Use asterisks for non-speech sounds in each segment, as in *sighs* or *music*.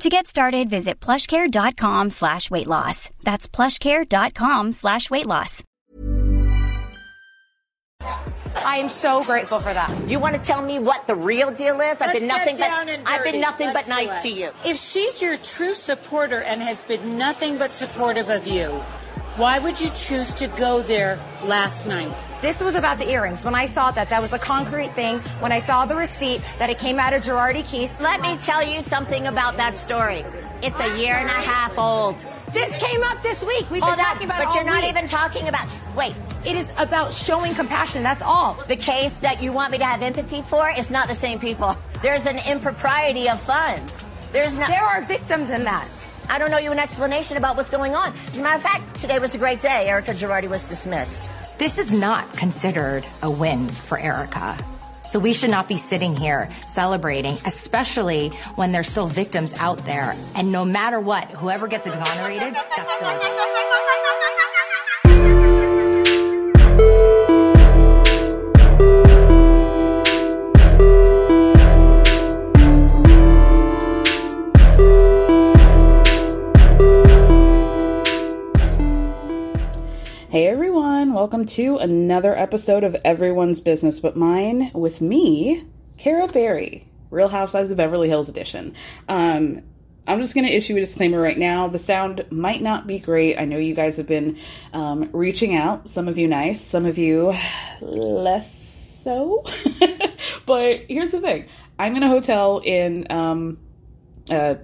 To get started, visit plushcare.com slash weight loss. That's plushcare.com slash weight loss. I am so grateful for that. You want to tell me what the real deal is? I've been Let's nothing but I've been nothing Let's but nice to you. If she's your true supporter and has been nothing but supportive of you, why would you choose to go there last night? This was about the earrings. When I saw that, that was a concrete thing. When I saw the receipt that it came out of Girardi Keese, Let me tell you something about that story. It's a year and a half old. this came up this week. We've Oh, been that, talking about but you're all not week. even talking about. Wait, It is about showing compassion. That's all. the case that you want me to have empathy for is not the same people. There's an impropriety of funds. There's not. There are victims in that. I don't know you an explanation about what's going on. As a matter of fact, today was a great day. Erica Girardi was dismissed. This is not considered a win for Erica. So we should not be sitting here celebrating, especially when there's still victims out there. And no matter what, whoever gets exonerated, that's still Hey everyone, welcome to another episode of Everyone's Business But Mine with me, Kara Berry, Real Housewives of Beverly Hills edition. Um, I'm just going to issue a disclaimer right now. The sound might not be great. I know you guys have been um, reaching out. Some of you nice, some of you less so. *laughs* but here's the thing I'm in a hotel in um, uh,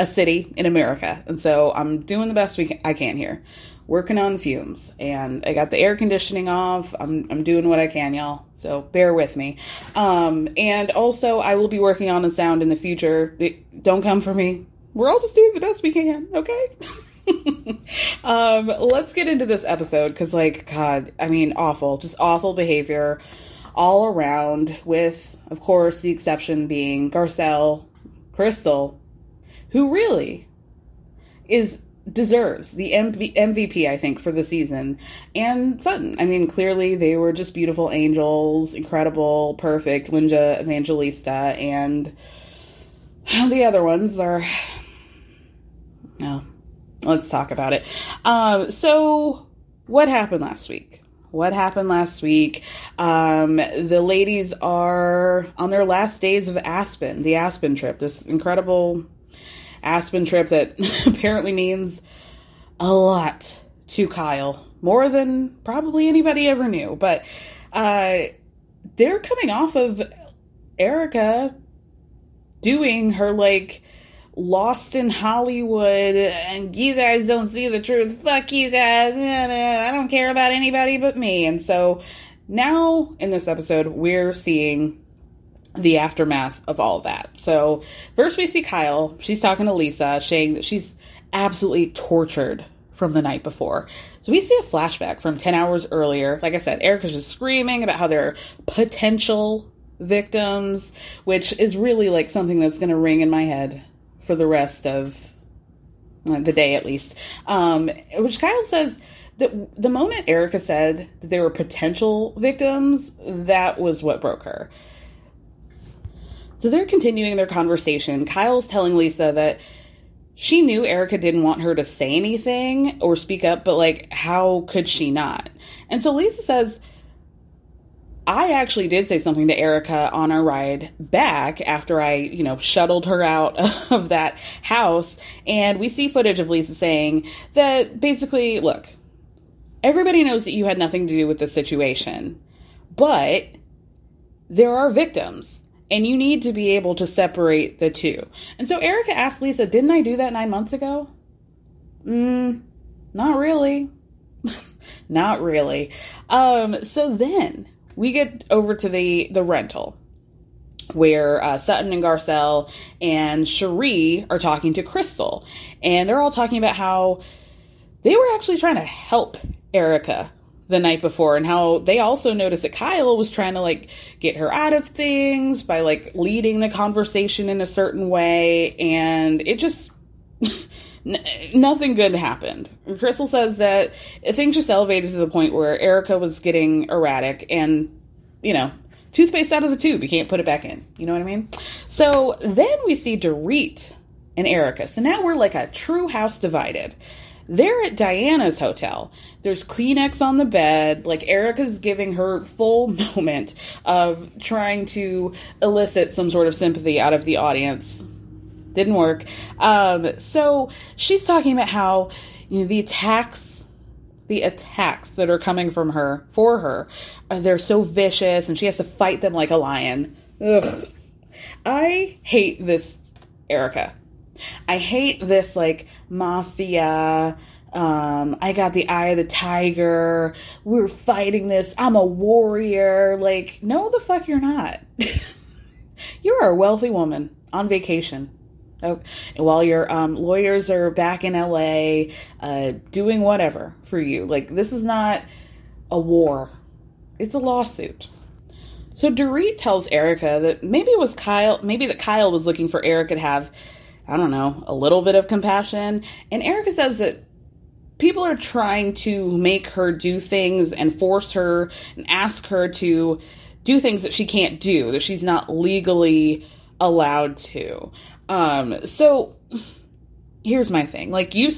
a city in America, and so I'm doing the best we can, I can here, working on fumes, and I got the air conditioning off. I'm I'm doing what I can, y'all. So bear with me. Um, and also, I will be working on the sound in the future. It- don't come for me. We're all just doing the best we can, okay? *laughs* um, let's get into this episode because, like, God, I mean, awful, just awful behavior all around. With, of course, the exception being Garcelle, Crystal, who really is deserves the MV- MVP, I think, for the season. And Sutton. I mean, clearly they were just beautiful angels, incredible, perfect. Linda Evangelista and *sighs* the other ones are. No, *sighs* let's talk about it. Um, so, what happened last week? What happened last week? Um, the ladies are on their last days of Aspen, the Aspen trip, this incredible Aspen trip that *laughs* apparently means a lot to Kyle, more than probably anybody ever knew. But uh, they're coming off of Erica doing her like lost in Hollywood and you guys don't see the truth. Fuck you guys. I don't care about anybody but me. And so now in this episode, we're seeing the aftermath of all that. So first we see Kyle. She's talking to Lisa, saying that she's absolutely tortured from the night before. So we see a flashback from 10 hours earlier. Like I said, Erica's just screaming about how they're potential victims, which is really like something that's going to ring in my head for the rest of the day at least. Um, which Kyle says that the moment Erica said that they were potential victims, that was what broke her. So they're continuing their conversation. Kyle's telling Lisa that she knew Erica didn't want her to say anything or speak up, but like, how could she not? And so Lisa says, I actually did say something to Erica on our ride back after I, you know, shuttled her out *laughs* of that house. And we see footage of Lisa saying that basically, look, everybody knows that you had nothing to do with the situation, but there are victims and you need to be able to separate the two. And so Erica asked Lisa, Didn't I do that nine months ago? Mm, not really. *laughs* not really. Um, so then we get over to the, the rental where uh, Sutton and Garcelle and Cherie are talking to Crystal. And they're all talking about how they were actually trying to help Erica the night before and how they also noticed that Kyle was trying to like get her out of things by like leading the conversation in a certain way. And it just *laughs* n- nothing good happened. Crystal says that things just elevated to the point where Erica was getting erratic and you know toothpaste out of the tube. You can't put it back in. You know what I mean? So then we see Dorit and Erica. So now we're like a true house divided they're at Diana's hotel. There's Kleenex on the bed. Like Erica's giving her full *laughs* moment of trying to elicit some sort of sympathy out of the audience. Didn't work. Um, so she's talking about how you know the attacks the attacks that are coming from her for her uh, they're so vicious and she has to fight them like a lion Ugh. i hate this erica I hate this like mafia. Um, I got the eye of the tiger. We're fighting this. I'm a warrior. Like, no, the fuck you're not. *laughs* you're a wealthy woman on vacation. Oh, while your um, lawyers are back in LA, uh, doing whatever for you. Like, this is not a war. It's a lawsuit. So Dorit tells Erica that maybe it was Kyle, maybe that Kyle was looking for Erica to have I don't know, a little bit of compassion. And Erica says that people are trying to make her do things and force her and ask her to do things that she can't do, that she's not legally allowed to. Um, so here's my thing. Like you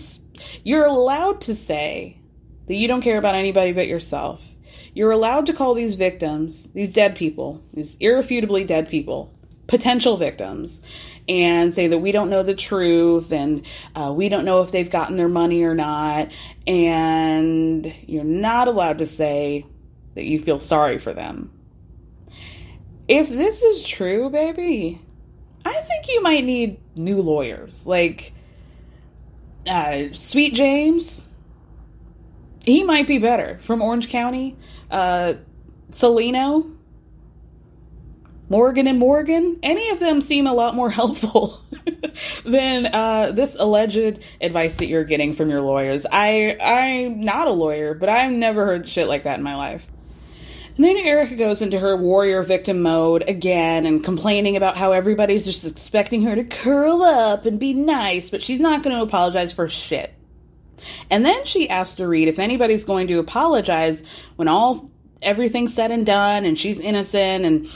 you're allowed to say that you don't care about anybody but yourself. You're allowed to call these victims, these dead people, these irrefutably dead people, potential victims and say that we don't know the truth and uh, we don't know if they've gotten their money or not. And you're not allowed to say that you feel sorry for them. If this is true, baby, I think you might need new lawyers. Like, uh, Sweet James, he might be better from Orange County. Uh, Salino, Morgan and Morgan, any of them seem a lot more *laughs* helpful than uh, this alleged advice that you're getting from your lawyers. I I'm not a lawyer, but I've never heard shit like that in my life. And then Erica goes into her warrior victim mode again and complaining about how everybody's just expecting her to curl up and be nice, but she's not going to apologize for shit. And then she asks Dorit if anybody's going to apologize when all everything's said and done and she's innocent and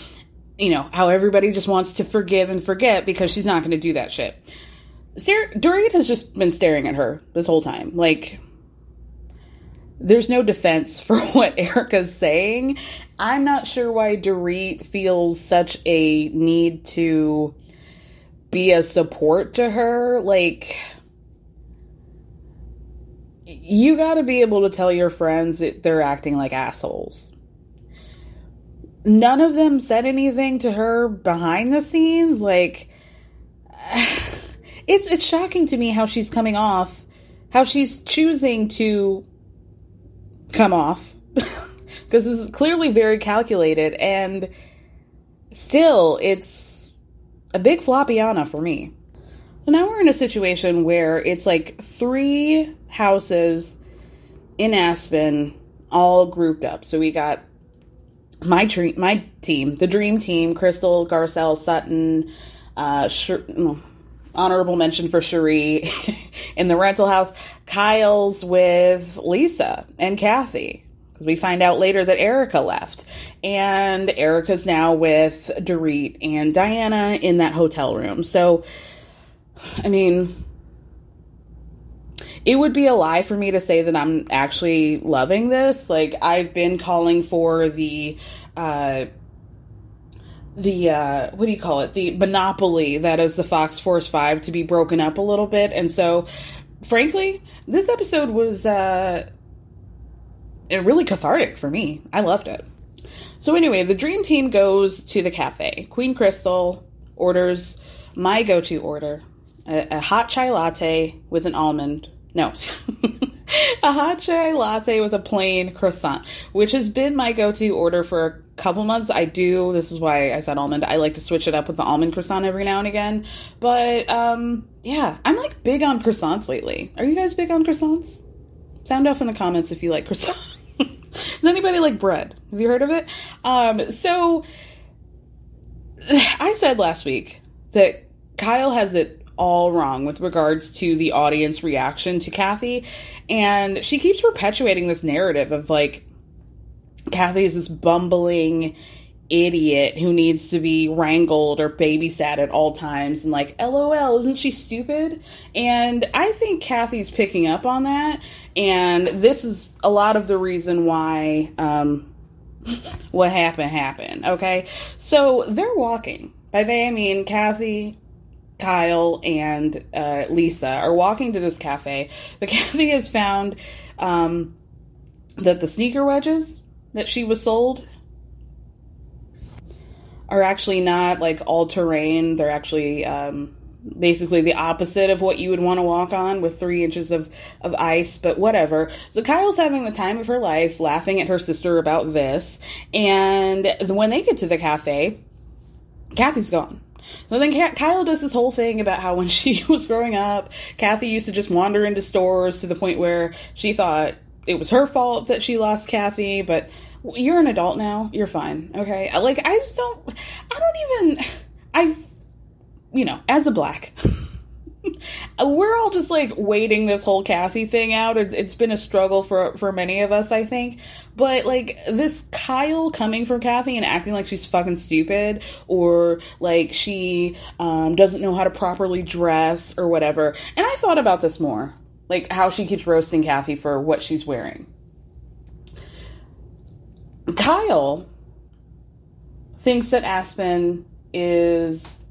you know, how everybody just wants to forgive and forget because she's not going to do that shit. Sarah, has just been staring at her this whole time. Like, there's no defense *laughs* for what Erica's saying. I'm not sure why Dorit feels such a need to be a support to her. Like, you got to be able to tell your friends that they're acting like assholes none of them said anything to her behind the scenes like *sighs* it's it's shocking to me how she's coming off how she's choosing to come off *laughs* because this is clearly very calculated and still it's a big floppiana for me now we're in a situation where it's like three houses in Aspen all grouped up. So we got my tre- my team, the dream team, Crystal, Garcelle, Sutton, uh, Sh- honorable mention for Cherie *laughs* in the rental house. Kyle's with Lisa and Kathy because we find out later that Erica left, and Erica's now with Dorit and Diana in that hotel room. So, I mean. It would be a lie for me to say that I'm actually loving this. Like, I've been calling for the uh, the uh, what do you call it? The monopoly that is the fox force 5 to be broken up a little bit. And so frankly this episode was uh, really cathartic for me. I loved it. So anyway the dream team goes to the cafe. Queen crystal orders my go-to order a, a hot chai latte with an almond no. *laughs* A hot chai latte with a plain croissant which has been my go-to order for a couple months. I do this is why I said almond. I like to switch it up with the almond croissant every now and again. But um yeah I'm like big on croissants lately. Are you guys big on croissants? Sound off in the comments if you like croissant *laughs* does anybody like bread? Have you heard of it? Um so *sighs* I said last week that Kyle has it all wrong with regards to the audience reaction to Kathy. And she keeps perpetuating this narrative of like Kathy is this bumbling idiot who needs to be wrangled or babysat at all times. And like lol isn't she stupid? And i think kathy's picking up on that. And this is a lot of the reason why um, *laughs* what happened happened okay? So they're walking. By they i mean kathy kyle and uh, lisa are walking to this cafe but kathy *laughs* has found um, that the sneaker wedges that she was sold are actually not like all terrain. They're actually um, basically the opposite of what you would want to walk on with three inches of, of ice, but whatever. So Kyle's having the time of her life, laughing at her sister about this. And when they get to the cafe, Kathy's gone. So then Kyle does this whole thing about how when *laughs* she was growing up, Kathy used to just wander into stores to the point where she thought it was her fault that she lost Kathy, but you're an adult now. You're fine. Okay. Like, I just don't, I don't even, I, you know, as a black, *laughs* *laughs* we're all just like waiting this whole Kathy thing out. it's been a struggle for for many of us, I think. But like this Kyle coming from Kathy and acting like she's fucking stupid or like she um, doesn't know how to properly dress or whatever. And I thought about this more like how she keeps roasting Kathy for what she's wearing. Kyle thinks that Aspen is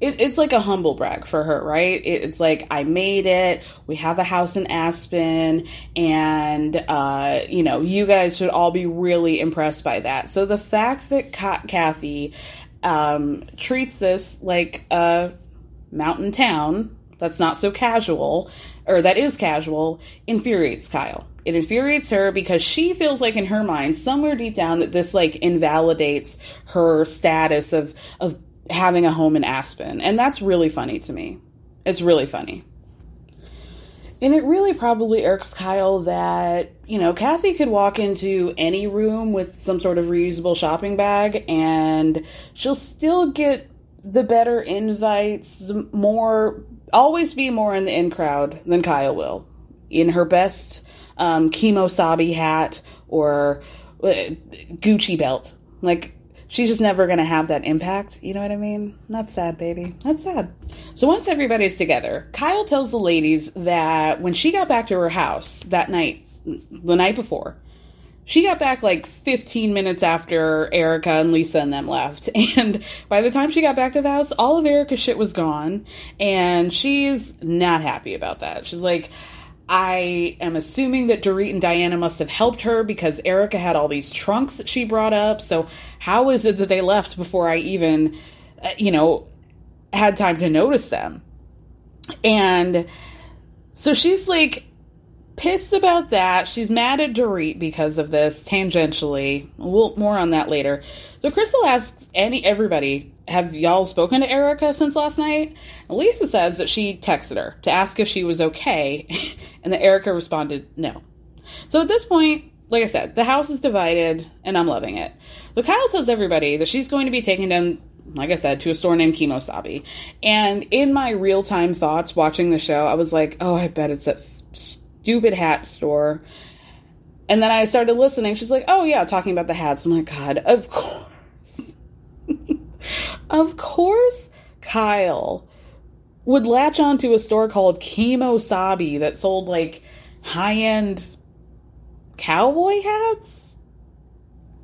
it, it's like a humble brag for her, right? It, it's like I made it. We have a house in Aspen, and uh, you know, you guys should all be really impressed by that. So the fact that Ka- Kathy um, treats this like a mountain town that's not so casual, or that is casual, infuriates Kyle. It infuriates her because she feels like in her mind, somewhere deep down, that this like invalidates her status of of having a home in Aspen. And that's really funny to me. It's really funny. And it really probably irks Kyle that, you know, Kathy could walk into any room with some sort of reusable shopping bag and she'll still get the better invites, the more always be more in the in crowd than Kyle will. In her best um, Kemosabe hat or uh, Gucci belt. Like, she's just never going to have that impact. You know what I mean? That's sad, baby. That's sad. So once everybody's together, Kyle tells the ladies that when she got back to her house that night, the night before, she got back like 15 minutes after Erica and Lisa and them left. *laughs* And by the time she got back to the house, all of Erica's shit was gone. And she's not happy about that. She's like, I am assuming that Dorit and Diana must have helped her because Erica had all these trunks that she brought up. So how is it that they left before I even, uh, you know, had time to notice them? And so she's like pissed about that. She's mad at Dorit because of this, tangentially. We'll more on that later. So Crystal asks any everybody, have y'all spoken to Erica since last night? Lisa says that she texted her to ask if she was okay, *laughs* and that Erica responded no. So at this point, like I said, the house is divided, and I'm loving it. But Kyle tells everybody that she's going to be taking them, like I said, to a store named Kemosabe. And in my real time thoughts watching the show, I was like, oh, I bet it's that stupid hat store. And then I started listening. She's like, oh, yeah, talking about the hats. I'm like, God, of course. Of course, Kyle would latch onto a store called Kemosabe that sold like high end cowboy hats?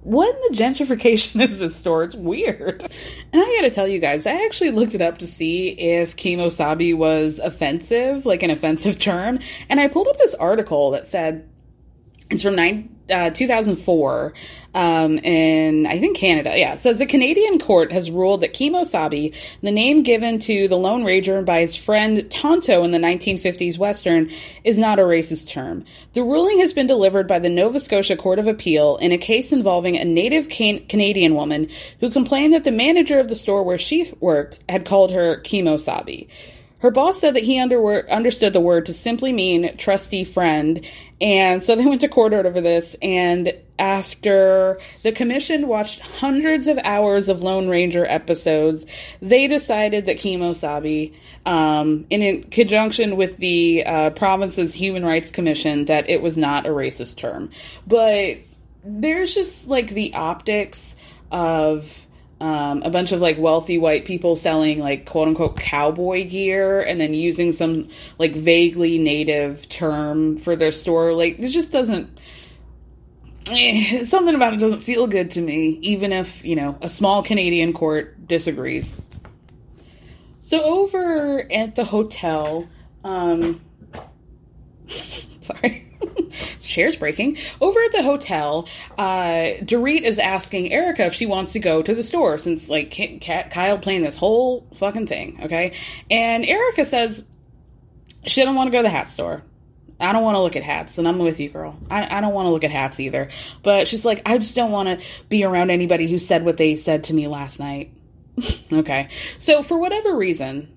What in the gentrification *laughs* is this store? It's weird. And I gotta tell you guys, I actually looked it up to see if kemosabe was offensive, like an offensive term. And I pulled up this article that said it's from nine, uh, 2004 um, in, I think, Canada. Yeah, it says the Canadian court has ruled that Kemosabe, the name given to the Lone Ranger by his friend Tonto in the 1950s Western, is not a racist term. The ruling has been delivered by the Nova Scotia Court of Appeal in a case involving a native can- Canadian woman who complained that the manager of the store where she worked had called her Kemosabe. Her boss said that he under- understood the word to simply mean trusty friend, and so they went to court over this. And after the commission watched hundreds of hours of Lone Ranger episodes, they decided that Kemosabe, um, in conjunction with the uh, province's Human Rights Commission, that it was not a racist term. But there's just like the optics of um, a bunch of like wealthy white people selling like quote unquote cowboy gear and then using some like vaguely native term for their store. Like it just doesn't. Eh, something about it doesn't feel good to me, even if you know a small Canadian court disagrees. So over at the hotel, um, *laughs* sorry. Chairs breaking. Over at the hotel, uh, Dorit is asking Erica if she wants to go to the store since like Kyle playing this whole fucking thing, okay? And Erica says she don't want to go to the hat store. I don't want to look at hats, and I'm with you, girl. I, I don't want to look at hats either. But she's like, I just don't want to be around anybody who said what they said to me last night. *laughs* okay. So, for whatever reason,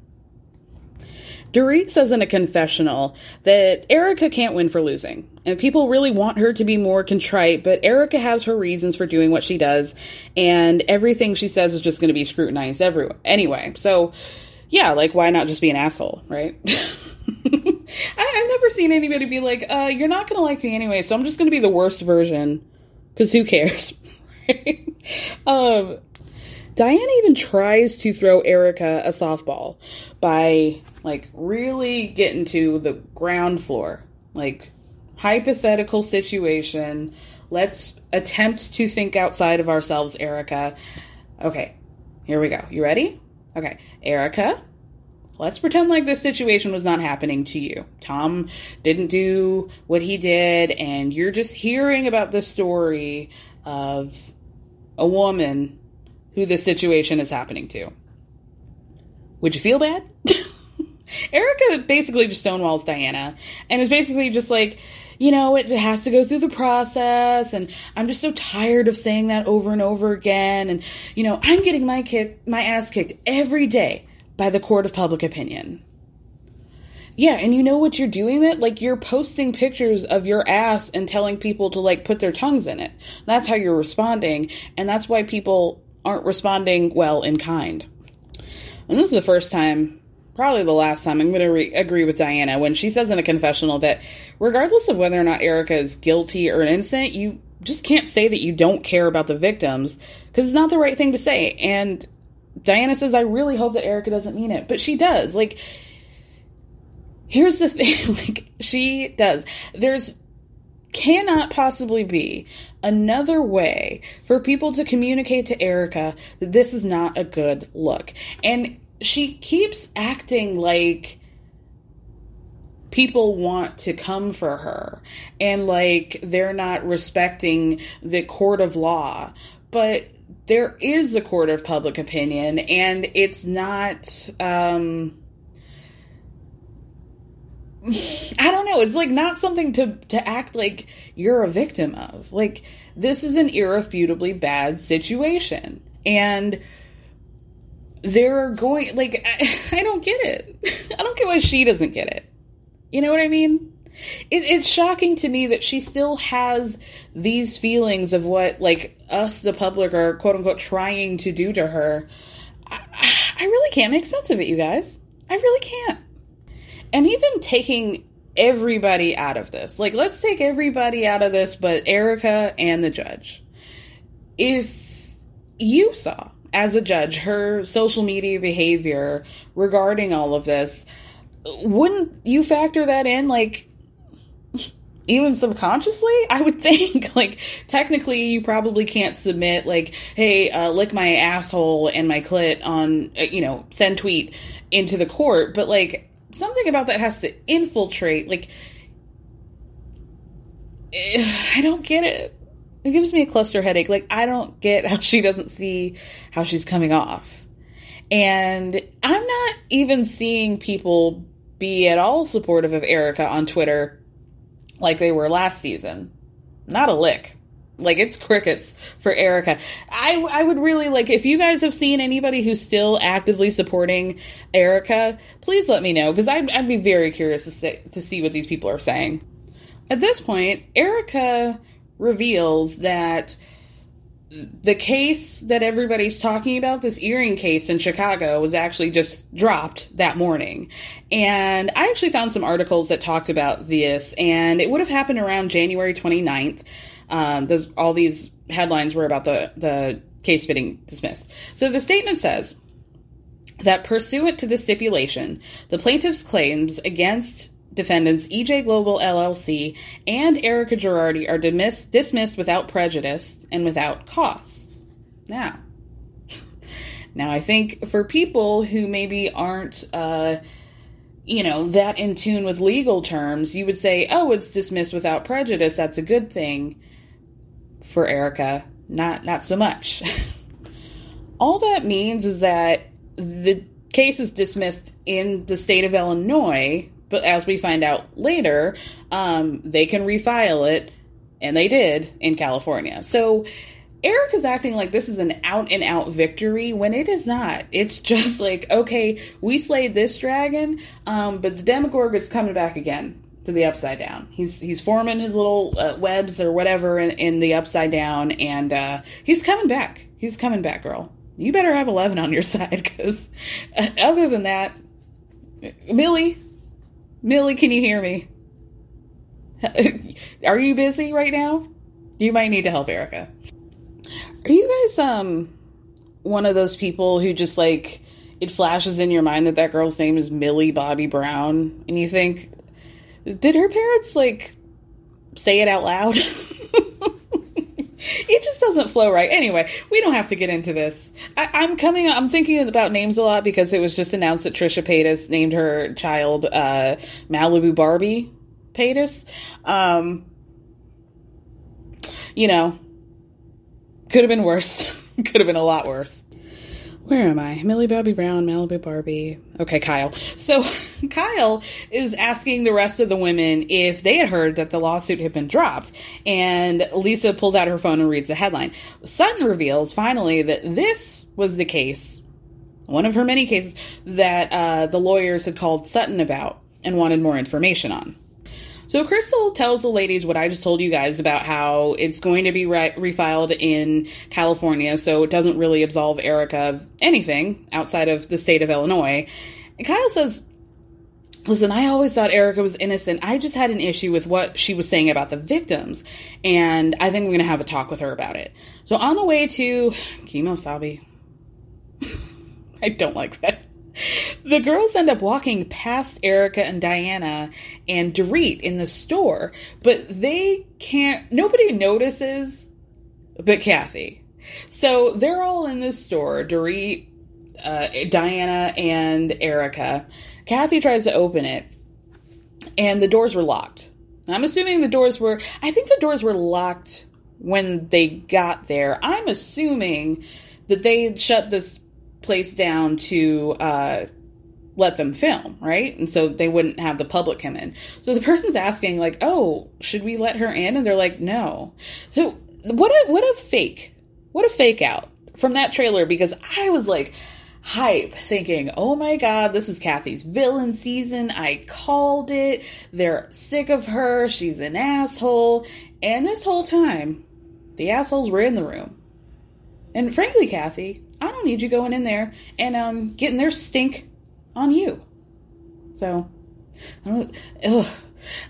Dorit says in a confessional that Erica can't win for losing. And people really want her to be more contrite, but Erica has her reasons for doing what she does, and everything she says is just going to be scrutinized everywhere. Anyway, so yeah, like why not just be an asshole, right? *laughs* I, have never seen anybody be like, uh, you're not going to like me anyway, so I'm just going to be the worst version, because who cares? *laughs* um, Diana even tries to throw Erica a softball by like really getting to the ground floor. Like hypothetical situation. Let's attempt to think outside of ourselves, Erica. Okay, here we go. You ready? Okay, Erica, let's pretend like this situation was not happening to you. Tom didn't do what he did, and you're just hearing about the story of a woman who this situation is happening to. Would you feel bad? *laughs* Erika basically just stonewalls Diana and is basically just like, you know, it has to go through the process, and I'm just so tired of saying that over and over again. And you know, I'm getting my kick, my ass kicked every day by the court of public opinion. Yeah, and you know what you're doing that? Like you're posting pictures of your ass and telling people to like put their tongues in it. That's how you're responding, and that's why people aren't responding well in kind. And this is the first time, probably the last time, I'm going to re- agree with Diana when she says in a confessional that regardless of whether or not Erica is guilty or innocent, you just can't say that you don't care about the victims because it's not the right thing to say. And Diana says, I really hope that Erica doesn't mean it, but she does. Like, here's the *laughs* thing like, she does. There's cannot possibly be another way for people to communicate to Erica that this is not a good look. And she keeps acting like people want to come for her and like they're not respecting the court of law. But there is a court of public opinion and it's not um I don't know. It's like not something to to act like you're a victim of. Like this is an irrefutably bad situation, and they're going like I, *laughs* I don't get it. *laughs* I don't get why she doesn't get it. You know what I mean? It, it's shocking to me that she still has these feelings of what like us, the public, are quote unquote trying to do to her. I, *sighs* I really can't make sense of it, you guys. I really can't. And even taking everybody out of this, like let's take everybody out of this, but Erica and the judge. If you saw as a judge her social media behavior regarding all of this, wouldn't you factor that in? Like, even subconsciously i would think *laughs* like technically you probably can't submit like hey uh, lick my asshole and my clit on uh, you know send tweet into the court but like something about that has to infiltrate like *sighs* i don't get it it gives me a cluster headache like i don't get how she doesn't see how she's coming off and i'm not even seeing people be at all supportive of Erica on twitter like they were last season. Not a lick. Like it's crickets for Erica. I I would really like if you guys have seen anybody who's still actively supporting Erica, please let me know because I'd, I'd be very curious to say, to see what these people are saying. At this point, Erika reveals that the case that everybody's talking about, this earring case in Chicago, was actually just dropped that morning. And I actually found some articles that talked about this, and it would have happened around January 29th. Um, those, all these headlines were about the, the case being dismissed. So the statement says that pursuant to the stipulation, the plaintiff's claims against defendants EJ Global LLC and Erica Girardi are dismissed, dismissed without prejudice and without costs. Now, now I think for people who maybe aren't, uh, you know, that in tune with legal terms, you would say, "Oh, it's dismissed without prejudice. That's a good thing." For Erica, not not so much. *laughs* All that means is that the case is dismissed in the state of Illinois but as we find out later, um, they can refile it, and they did in California. So Eric is acting like this is an out and out victory when it is not. It's *laughs* just like, okay, we slayed this dragon, um, but the Demogorgon is coming back again to the upside down. He's he's forming his little uh, webs or whatever in, in, the upside down, and uh, he's coming back. He's coming back, girl. You better have eleven on your *laughs* side, because uh, other than that, Millie, Millie, can you hear me? *laughs* Are you busy right now? You might need to help Erica. Are you guys um one of those people who just like it flashes in your mind that that girl's name is Millie Bobby Brown and you think did her parents like say it out loud? *laughs* it just doesn't flow right. Anyway, we don't have to get into this. I, am coming. I'm thinking about names a lot because it was just announced that Trisha Paytas named her child uh, Malibu Barbie Paytas. Um, you know, could have been worse. *laughs* could have been a lot worse where am I? Millie Bobby Brown, Malibu Barbie. Okay, Kyle. So *laughs* Kyle is asking the rest of the women if they had heard that the lawsuit had been dropped. And Lisa pulls out her phone and reads the headline. Sutton reveals finally that this was the case, one of her many cases, that uh, the lawyers had called Sutton about and wanted more information on. So Crystal tells the ladies what I just told you guys about how it's going to be re- refiled in California, so it doesn't really absolve Erica of anything outside of the state of Illinois. And Kyle says, Listen, I always thought Erica was innocent. I just had an issue with what she was saying about the victims, and I think I'm going to have a talk with her about it. So on the way to Kemosabe, *laughs* I don't like that the girls end up walking past Erica and Diana and Dorit in the store, but they can't, nobody notices but Kathy. So they're all in the store, Dorit, uh, Diana, and Erica. Kathy tries to open it, and the doors were locked. I'm assuming the doors were, I think the doors were locked when they got there. I'm assuming that they shut this place down to uh, let them film, right? And so they wouldn't have the public come in. So the person's asking, like, oh, should we let her in? And they're like, no. So what a what a fake. What a fake out from that trailer because I was like hype thinking, oh my god, this is Kathy's villain season. I called it. They're sick of her. She's an asshole. And this whole time, the assholes were in the room. And frankly, Kathy, I don't need you going in there and um, getting their stink on you. So,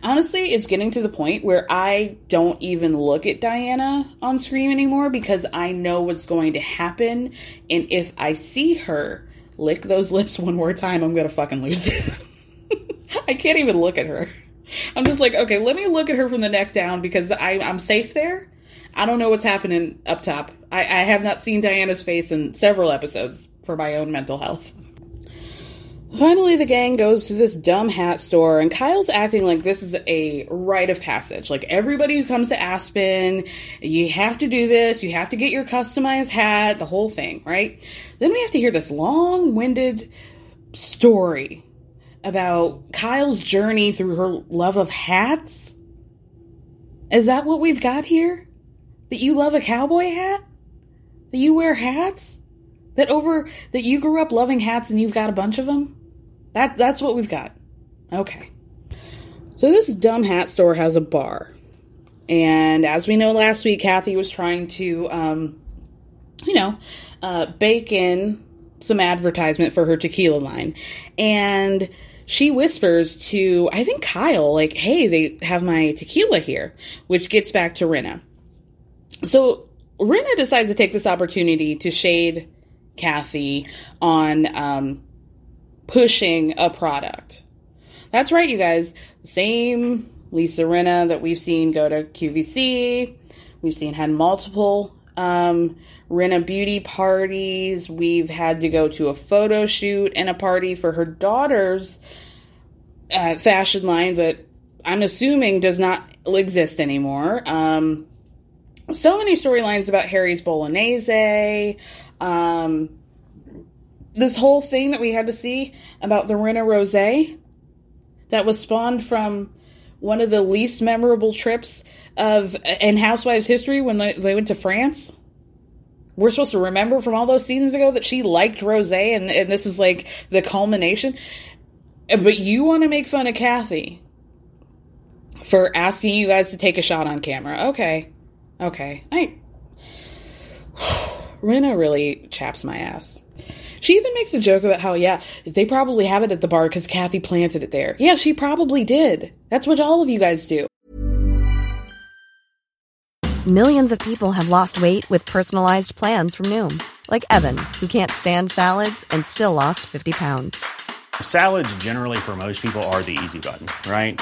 honestly, it's getting to the point where I don't even look at Diana on screen anymore because I know what's going to happen. And if I see her lick those lips *laughs* one more time, I'm going to fucking lose it. *laughs* I can't even look at her. I'm just like, okay, let me look at her from the neck down because I, I'm safe there. I don't know what's happening up top. I, I have not seen Diana's face in several episodes for my own mental health. Finally, the gang goes to this dumb hat store, and Kyle's acting like this is a rite of passage. Like everybody who comes to Aspen, you have to do this, you have to get your customized hat, the whole thing, right? Then we have to hear this long winded story about Kyle's journey through her love of hats. Is that what we've got here? That you love a cowboy hat? That you wear hats? That over that you grew up loving hats and you've got a bunch of them? That that's what we've got. Okay. So this dumb hat store has a bar. And as we know last week, Kathy was trying to um, you know, uh, bake in some advertisement for her tequila line. And she whispers to, I think Kyle, like, hey, they have my tequila here, which gets back to Rinna. So Rinna decides to take this opportunity to shade Kathy on um, pushing a product. That's right, you guys. Same Lisa Rinna that we've seen go to QVC. We've seen had multiple um, beauty parties. We've had to go to a photo shoot and a party for her daughter's uh, fashion line that I'm assuming does not exist anymore. Um, so many storylines about Harry's Bolognese. Um, this whole thing that we had to see about the Rinna Rose that was spawned from one of the least memorable trips of in Housewives history when they, went to France. We're supposed to remember from all those seasons ago that she liked Rose, and, and this is like the culmination. But you want to make fun of Kathy for asking you guys to take a shot on camera. Okay. Okay. I. *sighs* Rinna really chaps my ass. She even makes a joke about how, yeah, they probably have it at the bar because Kathy planted it there. Yeah, she probably did. That's what all of you guys do. Millions of people have lost weight with personalized plans from Noom, like Evan, who can't stand salads and still lost 50 pounds. Salads, generally, for most people, are the easy button, right?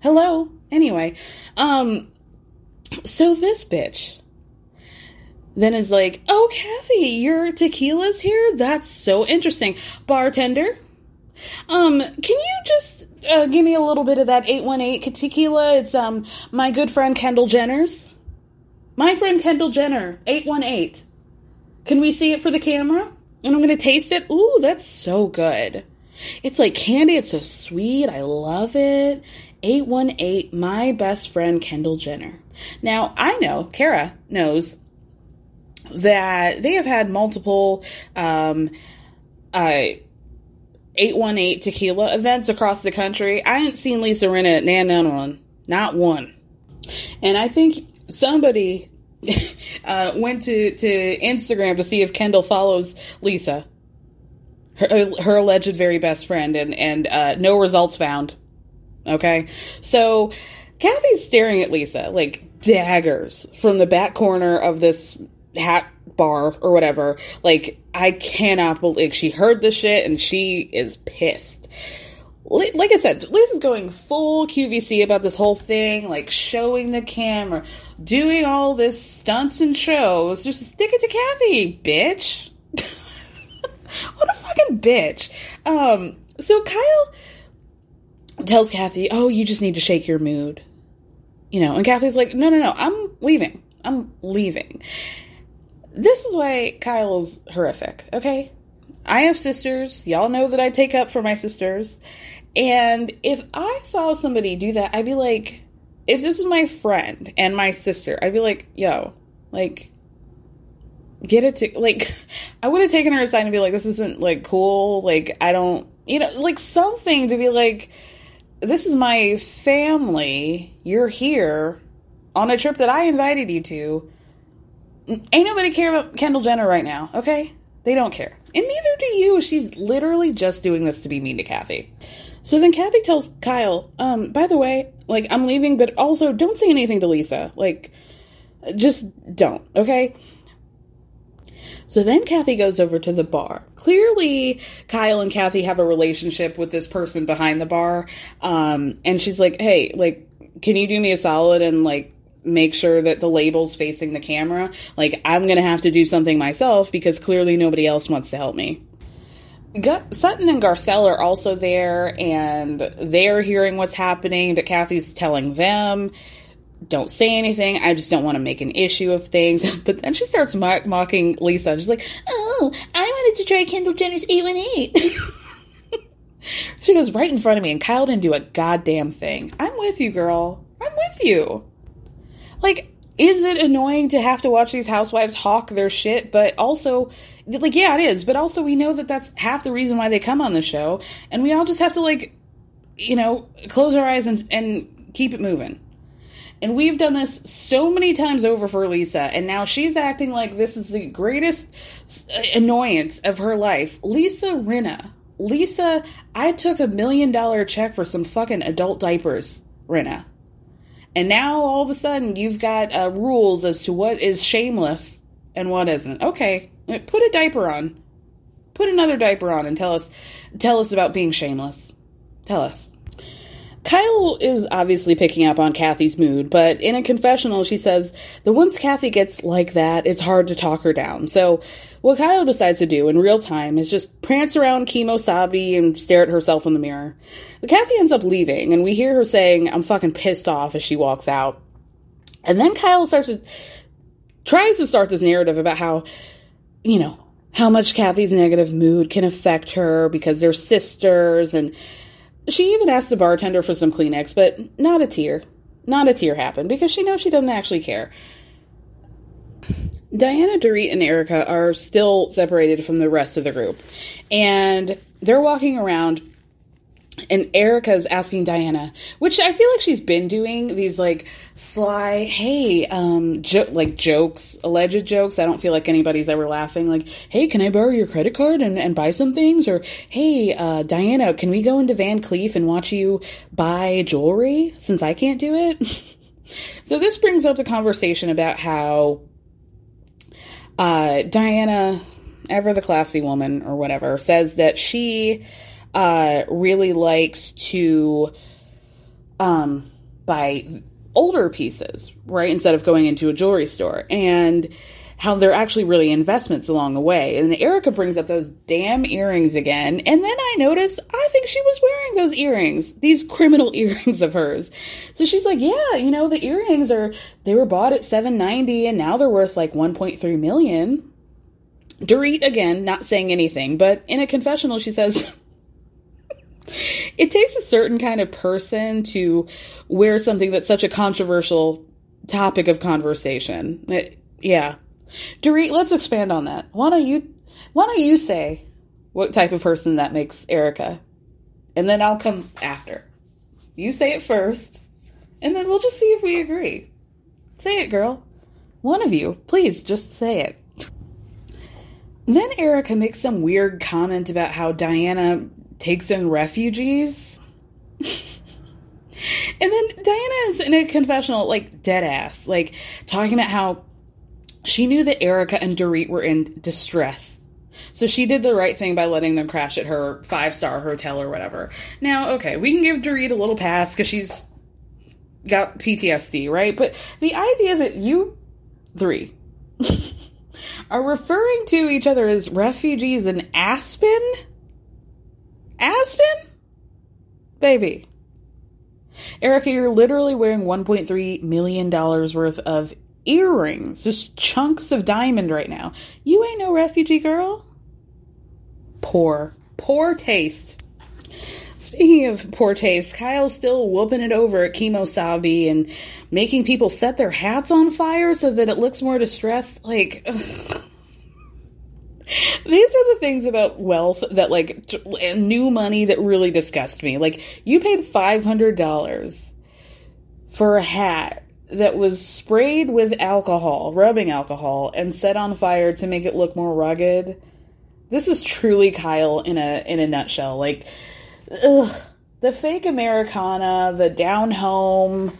Hello? Anyway, um, so this bitch then is like, oh, Kathy, your tequila's here? That's so interesting. Bartender, um, can you just uh, give me a little bit of that 818 tequila? It's, um, my good friend Kendall Jenner's. My friend Kendall Jenner, 818. Can we see it for the camera? And I'm going to taste it. Ooh, that's so good. It's like candy. It's so sweet. I love it. 818, my best friend Kendall Jenner. Now, I know, Kara knows that they have had multiple um, uh, 818 tequila events across the country. I ain't seen Lisa Rinna at nan one. Not one. And I think somebody *laughs* uh, went to, to Instagram to see if Kendall follows Lisa, her, her alleged very best friend, and, and uh, no results found. Okay? So Kathy's staring at Lisa like daggers from the back corner of this hat bar or whatever. Like, I cannot believe she heard the shit and she is pissed. Like I said, Liz is going full QVC about this whole thing, like showing the camera, doing all this stunts and shows. Just stick it to Kathy, bitch. *laughs* what a fucking bitch. Um, so Kyle tells Kathy, "Oh, you just need to shake your mood." You know, and Kathy's like, "No, no, no. I'm leaving. I'm leaving." This is why Kyle's horrific, okay? I have sisters. Y'all know that I take up for my sisters. And if I saw somebody do that, I'd be like, if this was my friend and my sister, I'd be like, yo, like, get it to, like, *laughs* I would have taken her aside and be like, this isn't, like, cool. Like, I don't, you know, like something to be like, this is my family. You're here on a trip that I invited you to. Ain't nobody care about Kendall Jenner right now, okay? They don't care. And neither do you. She's literally just doing this to be mean to Kathy. So then Kathy tells Kyle, um, by the way, like, I'm leaving, but also don't say anything to Lisa. Like, just don't, okay? So then Kathy goes over to the bar. Clearly, Kyle and Kathy have a relationship with this person behind the bar. Um, and she's like, hey, like, can you do me a solid and, like, make sure that the label's facing the camera? Like, I'm gonna have to do something myself because clearly nobody else wants to help me. Sutton and Garcelle are also there, and they're hearing what's happening, but Kathy's telling them, don't say anything. I just don't want to make an issue of things. *laughs* But then she starts mock- mocking Lisa. She's like, oh, I wanted to try Kendall Jenner's 818. *laughs* she goes right in front of me, and Kyle didn't do a goddamn thing. I'm with you, girl. I'm with you. Like, is it annoying to have to watch these housewives hawk their shit? But also, like, yeah, it is. But also, we know that that's half the reason why they come on the show. And we all just have to, like, you know, close our eyes and, and keep it moving. And we've done this so many times over for Lisa, and now she's acting like this is the greatest annoyance of her life. Lisa Rinna. Lisa, I took a million dollar check for some fucking adult diapers, Rinna. And now all of a sudden you've got uh, rules as to what is shameless and what isn't. Okay, put a diaper on. Put another diaper on and tell us tell us about being shameless. Tell us. Kyle is obviously picking up on Kathy's mood, but in a confessional, she says that once Kathy gets like that, it's hard to talk her down. So, what Kyle decides to do in real time is just prance around Kemosabe and stare at herself in the mirror. But Kathy ends up leaving, and we hear her saying, I'm fucking pissed off as she walks out. And then Kyle starts to, tries to start this narrative about how, you know, how much Kathy's negative mood can affect her because they're sisters and she even asked the bartender for some Kleenex, but not a tear. Not a tear happened because she knows she doesn't actually care. Diana, Dorit, and Erica are still separated from the rest of the group. And they're walking around and Erica's asking Diana, which I feel like she's been doing these like sly, hey, um, jo- like jokes, alleged jokes. I don't feel like anybody's ever laughing. Like, hey, can I borrow your credit card and, and buy some things? Or, hey, uh, Diana, can we go into Van Cleef and watch you buy jewelry since I can't do it? *laughs* so this brings up the conversation about how uh, Diana, ever the classy woman or whatever, says that she uh, really likes to um, buy older pieces, right? Instead of going into a jewelry store. And how they're actually really investments along the way. And Erica brings up those damn earrings again. And then I notice I think she was wearing those earrings, these criminal *laughs* earrings of hers. So she's like, yeah, you know, the earrings are, they were bought at 790 and now they're worth like 1.3 million. Dorit, again, not saying anything, but in a confessional, she says, *laughs* it takes a certain kind of person to wear something that's such a controversial topic of conversation. It, yeah. Dorit, let's expand on that. Why don't you why don't you say what type of person that makes Erica? And then I'll come after. You say it first, and then we'll just see if we agree. Say it, girl. One of you, please just say it. Then Erica makes some weird comment about how Diana takes in refugees. and then Diana is in a confessional, like dead ass, like talking about how she knew that Erica and Dorit were in distress. So she did the right thing by letting them crash at her five star hotel or whatever. Now, okay, we can give Dorit a little pass because she's got PTSD, right? But the idea that you three *laughs* are referring to each other as refugees in Aspen? Aspen? Baby. Erica, you're literally wearing $1.3 million worth of earrings, just chunks of diamond right now. You ain't no refugee girl. Poor, poor taste. Speaking of poor taste, Kyle's still whooping it over at Kemosabe and making people set their hats on fire so that it looks more distressed. Like, *laughs* ugh. These are the things about wealth that, like, t- new money that really disgust me. Like, you paid $500 for a hat that was sprayed with alcohol, rubbing alcohol, and set on fire to make it look more rugged. This is truly Kyle in a in a nutshell. Like, ugh, the fake Americana, the down home,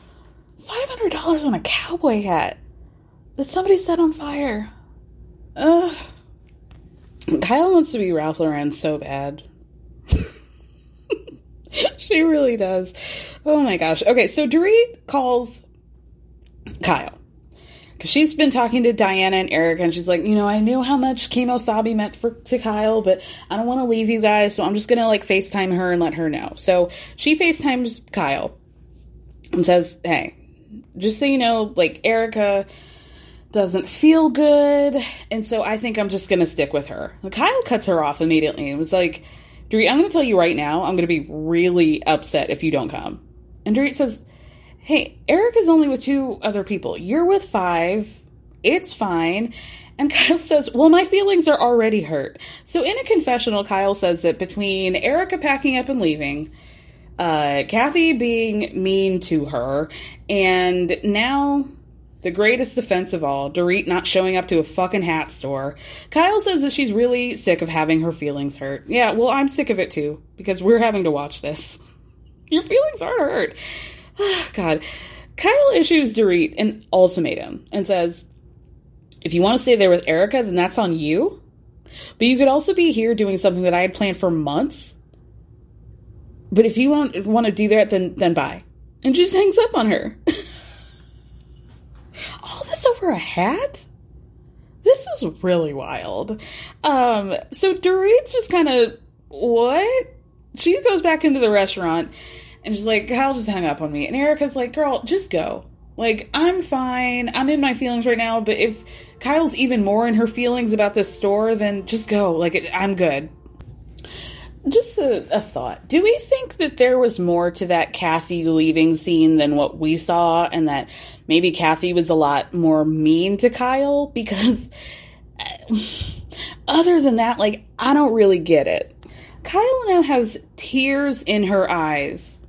five hundred dollars on a cowboy hat that somebody set on fire. Ugh. Kyle wants to be Ralph Lauren so bad. *laughs* she really does. Oh my gosh. Okay, so Dorit calls Kyle. Because she's been talking to Diana and Eric, and she's like, you know, I knew how much Kemosabe meant for to Kyle, but I don't want to leave you guys, so I'm just gonna like FaceTime her and let her know. So she FaceTimes Kyle and says, Hey, just so you know, like Erica doesn't feel good, and so I think I'm just gonna stick with her. Kyle cuts her off immediately and was like, Dorit, I'm gonna tell you right now, I'm gonna be really upset if you don't come. And Dorit says, hey, Eric is only with two other people. You're with five. It's fine. And *laughs* Kyle says, Well, my feelings are already hurt. So in a confessional, Kyle says that between Erica packing up and leaving, uh, Kathy being mean to her, and now the greatest offense of all, Dorit not showing up to a fucking hat store, Kyle says that she's really sick of having her feelings hurt. Yeah, well, I'm sick of it too, because we're having to watch this. *laughs* Your feelings aren't hurt. *sighs* God. Kyle issues Dorit an ultimatum and says, if you want to stay there with Erica, then that's on you. But you could also be here doing something that I had planned for months. But if you want, want to do that, then then bye. And just hangs up on her. *laughs* Over a hat? This is really wild. Um, so Dorit's just kind of what? She goes back into the restaurant and she's like, Kyle just hung up on me. And Erica's like, girl, just go. Like, I'm fine. I'm in my feelings right now. But if Kyle's even more in her feelings about this store, then just go. Like, I'm good. Just a, a thought. Do we think that there was more to that Kathy leaving scene than what we saw, and that maybe Kathy was a lot more mean to Kyle? Because other than that, like, I don't really get it. Kyle now has tears in her eyes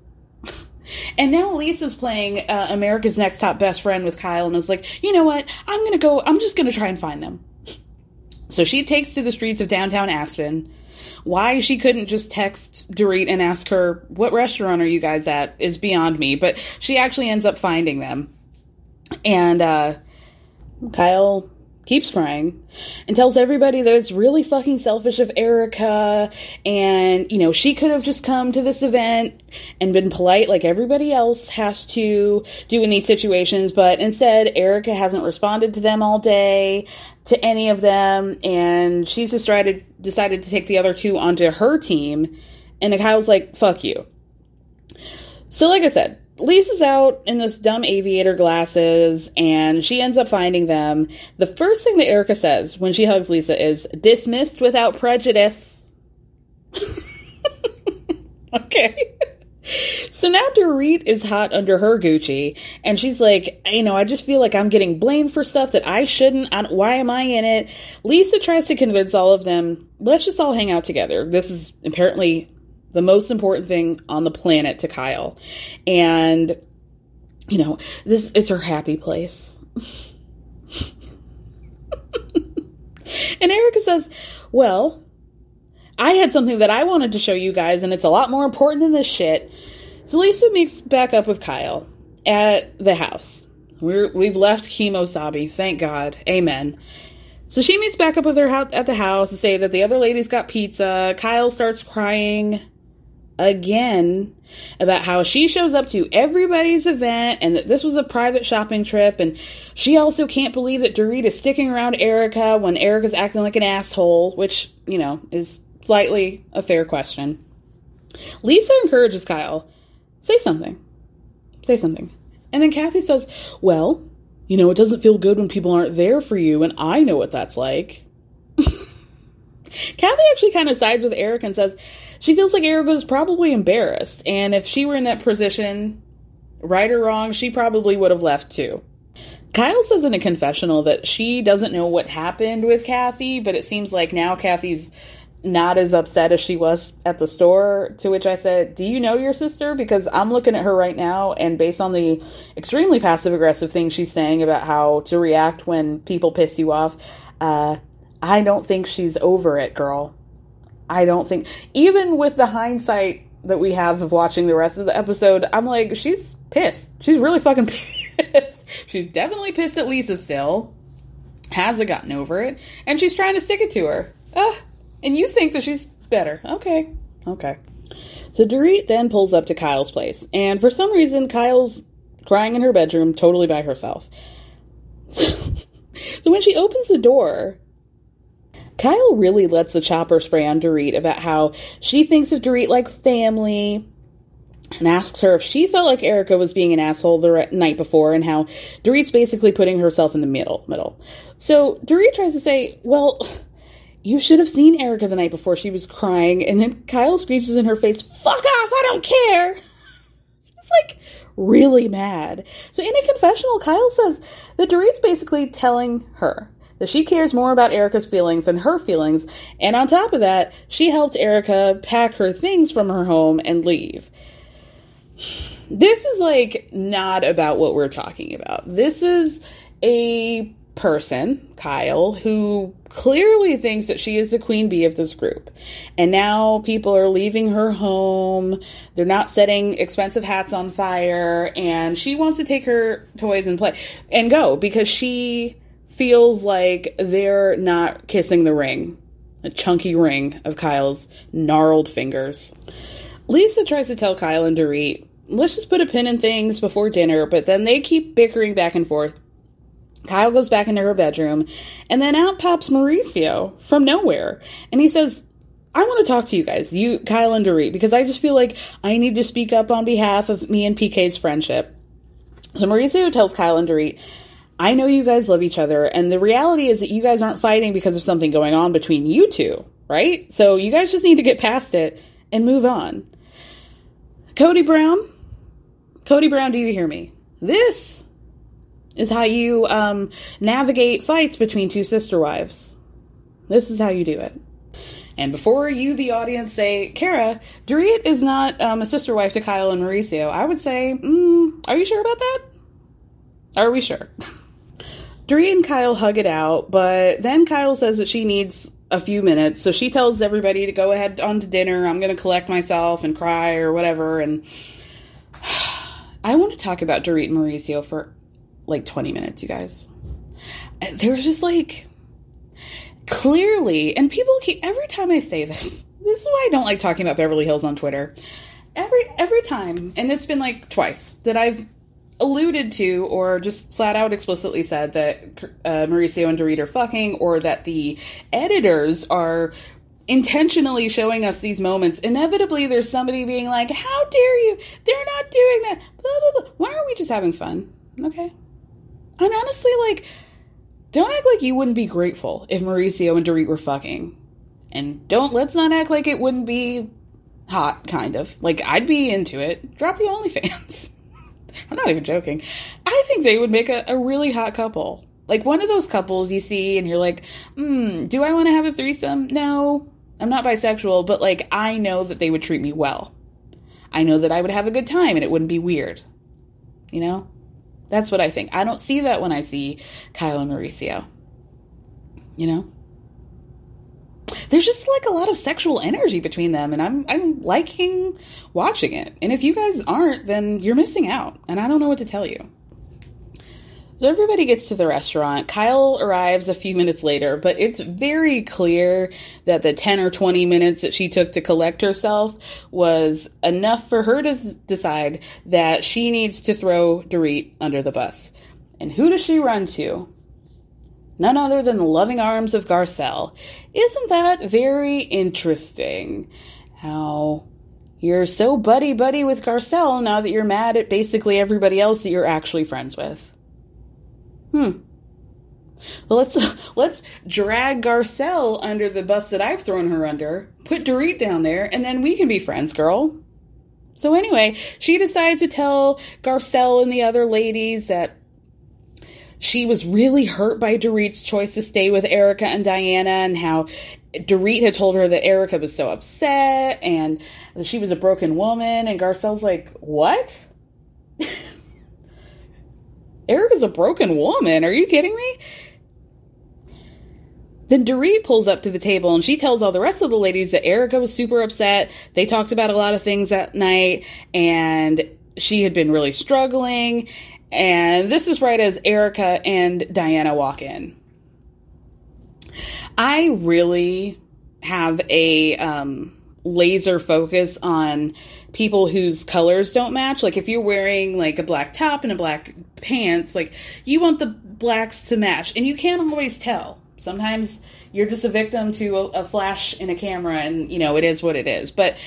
and now Lisa's playing uh, America's Next Top Best Friend with Kyle and is like, you know what? I'm going to go, I'm just going to try and find them. So she takes to the streets of downtown Aspen. Why she couldn't just text Dorit and ask her, what restaurant are you guys at, is beyond me. But she actually ends up finding them. And uh, Kyle keeps crying and tells everybody that it's really fucking selfish of Erica. And you know she could have just come to this event and been polite like everybody else has to do in these situations. But instead Erica hasn't responded to them all day to any of them. And she's decided decided to take the other two onto her team. And Kyle's like fuck you. So like I said Lisa's out in those dumb aviator glasses and she ends up finding them. The first thing that Erica says when she hugs Lisa is dismissed without prejudice. *laughs* okay. So now Dorit is hot under her Gucci, and she's like, you know, I just feel like I'm getting blamed for stuff that I shouldn't. I, why am I in it? Lisa tries to convince all of them, let's just all hang out together. This is apparently the most important thing on the planet to Kyle. And you know, this it's her happy place. *laughs* and Erica says, Well, I had something that I wanted to show you guys, and it's a lot more important than this shit. So Lisa meets back up with Kyle at the house. We're, we've left Kemosabe, thank God. Amen. So she meets back up with her at the house to say that the other ladies got pizza. Kyle starts crying again about how she shows up to everybody's event and that this was a private shopping trip. And she also can't believe that Dorit is sticking around Erica when Erica's acting like an asshole, which, you know, is slightly a fair question. Lisa encourages Kyle, say something. Say something. And then Kathy says, Well, you know, it doesn't feel good when people aren't there for you, and I know what that's like. *laughs* Kathy actually kind of sides with Eric and says she feels like Eric was probably embarrassed, and if she were in that position, right or wrong, she probably would have left too. Kyle says in a confessional that she doesn't know what happened with Kathy, but it seems like now Kathy's not as upset as she was at the store. To which I said, Do you know your sister? Because I'm looking at her right now, and based on the extremely passive aggressive things she's saying about how to react when people piss you off, uh, I don't think she's over it, girl. I don't think, even with the hindsight that we have of watching the rest of the episode, I'm like, she's pissed. She's really fucking *laughs* pissed. she's definitely pissed at Lisa still. Hasn't gotten over it. And she's trying to stick it to her. Ah, and you think that she's better. Okay. Okay. So Dorit then pulls up to Kyle's place. And for some reason, Kyle's crying in her bedroom totally by herself. So, *laughs* so when she opens the door, Kyle really lets the chopper spray on Dorit about how she thinks of Dorit like family and asks her if she felt like Erica was being an asshole the re- night before and how Dorit's basically putting herself in the middle middle. So Dorit tries to say, well, you should have seen Erica the night before she was crying. And then Kyle screeches in her face, fuck off, I don't care. *laughs* She's like really mad. So in a confessional, Kyle says that Dorit's basically telling her that she cares more about Erica's feelings than her feelings. And on top of that, she helped Erica pack her things from her home and leave. This is like not about what we're talking about. This is a person, Kyle, who clearly thinks that she is the queen bee of this group. And now people are leaving her home. They're not setting expensive hats on fire. And she wants to take her toys and play and go because she feels like they're not kissing the ring, a chunky ring of Kyle's gnarled fingers. Lisa tries to tell Kyle and Dorit, let's just put a pin in things before dinner, but then they keep bickering back and forth Kyle goes back into her bedroom, and then out pops Mauricio from nowhere. And he says, I want to talk to you guys, you, Kyle and Dorit, because I just feel like I need to speak up on behalf of me and PK's friendship. So Mauricio tells Kyle and Dorit, I know you guys love each other, and the reality is that you guys aren't fighting because of something going on between you two, right? So you guys just need to get past it and move on. Cody Brown, Cody Brown, do you hear me? This is how you um, navigate fights between two sister wives. This is how you do it. And before you, the audience, say, Kara, Dorit is not um, a sister wife to Kyle and Mauricio, I would say, mm, are you sure about that? Are we sure? *laughs* Dorit and Kyle hug it out, but then Kyle says that she needs a few minutes, so she tells everybody to go ahead on to dinner. I'm going to collect myself and cry or whatever. And *sighs* I want to talk about Dorit and Mauricio for like 20 minutes, you guys. There was just like clearly, and people keep every time I say this, *laughs* this is why I don't like talking about Beverly Hills on Twitter. Every every time, and it's been like twice that I've alluded to or just flat out explicitly said that uh, Mauricio and Dorit are fucking, or that the editors are intentionally showing us these moments. Inevitably, there's somebody being like, "How dare you? They're not doing that." Blah blah blah. Why aren't we just having fun? Okay, and honestly, like, don't act like you wouldn't be grateful if Mauricio and Dorit were fucking. And don't, let's not act like it wouldn't be hot, kind of. Like, I'd be into it. Drop the OnlyFans. *laughs* *laughs* I'm not even joking. I think they would make a, a really hot couple. Like one of those couples you see and you're like, hmm, do I want to have a threesome? No, I'm not bisexual, but like, I know that they would treat me well. I know that I would have a good time and it wouldn't be weird. You know? That's what I think. I don't see that when I see Kyle and Mauricio. You know? There's just like a lot of sexual energy between them and I'm I'm liking watching it. And if you guys aren't, then you're missing out. And I don't know what to tell you. So everybody gets to the restaurant. Kyle arrives a few minutes later, but it's very clear that the 10 or 20 minutes that she took to collect herself was enough for her to decide that she needs to throw Dorit under the bus. And who does she run to? None other than the loving arms of Garcelle. Isn't that very interesting? How you're so buddy buddy with Garcelle now that you're mad at basically everybody else that you're actually friends with. Hmm. Well, let's *laughs* let's drag Garcelle under the bus that I've thrown her under. Put Dorit down there, and then we can be friends, girl. So anyway, she decides to tell Garcelle and the other ladies that she was really hurt by Dorit's choice to stay with Erica and Diana, and how Dorit had told her that Erica was so upset and that she was a broken woman. And Garcelle's like, "What?" *laughs* Erika's a broken woman. Are you kidding me? Then Dorit pulls up to the table and she tells all the rest of the ladies that Erica was super upset. They talked about a lot of things that night and she had been really struggling. And this is right as Erica and Diana walk in. I really have a um, laser focus on people whose colors don't match. Like if you're wearing like a black top and a black pants, like you want the blacks to match, and you can't always tell. Sometimes you're just a victim to a, a flash in a camera, and you know it is what it is. But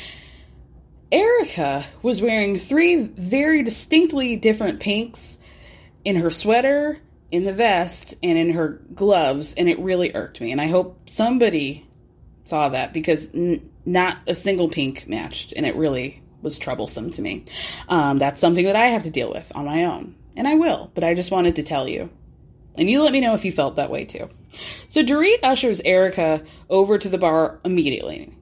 Erika was wearing three very distinctly different pinks in her sweater, in the vest, and in her gloves, and it really irked me. And I hope somebody saw that because n- not a single pink matched, and it really was troublesome to me. Um, that's something that I have to deal with on my own, and I will, but I just wanted to tell you. And you let me know if you felt that way too. So Dorit ushers Erika over to the bar immediately.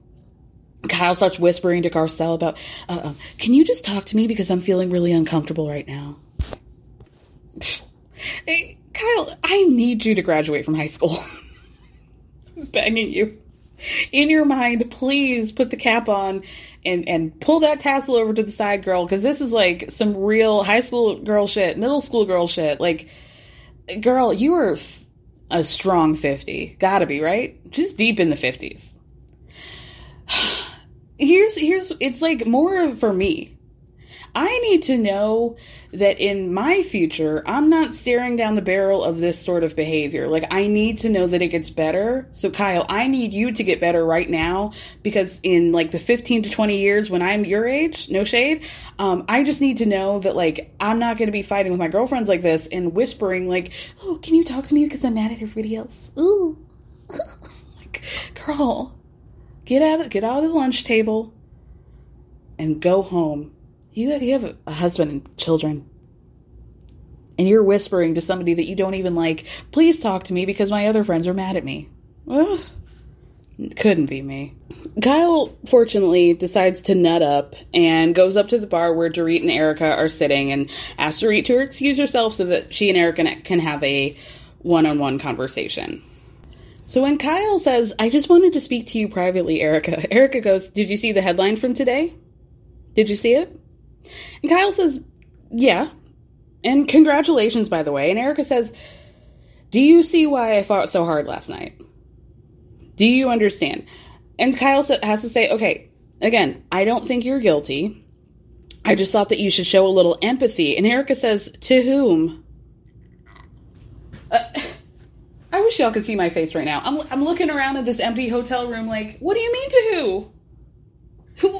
Kyle starts whispering to Garcelle about, uh, can you just talk to me because I'm feeling really uncomfortable right now? *sighs* hey, Kyle, I need you to graduate from high school. I'm *laughs* begging you. In your mind, please put the cap on and and pull that tassel over to the side, girl, because this is like some real high school girl shit, middle school girl shit. Like, girl, you are a strong fifty, gotta be right, just deep in the fifties. *sighs* *sighs* here's here's it's like more for me. I need to know that in my future, I'm not staring down the barrel of this sort of behavior. Like, I need to know that it gets better. So, Kyle, I need you to get better right now because in like the 15 to 20 years when I'm your age, no shade, um, I just need to know that like I'm not going to be fighting with my girlfriends like this and whispering, like, oh, can you talk to me because I'm mad at everybody else? Ooh. *laughs* like, girl, get out of, get out of the lunch table and go home you, you have a husband and children. And you're whispering to somebody that you don't even like, please talk to me because my other friends are mad at me. Ugh. Couldn't be me. Kyle, fortunately, decides to nut up and goes up to the bar where Dorit and Erica are sitting and asks Dorit to excuse herself so that she and Erica can have a one on one conversation. So when Kyle says, I just wanted to speak to you privately, Erica, Erica goes, Did you see the headline from today? Did you see it? And Kyle says, Yeah. And congratulations, by the way. And Erica says, Do you see why I fought so hard last night? Do you understand? And Kyle has to say, Okay, again, I don't think you're guilty. I just thought that you should show a little empathy. And Erica says, To whom? Uh, *laughs* I wish y'all could see my face right now. I'm, I'm looking around at this empty hotel room like, what do you mean to who? Who?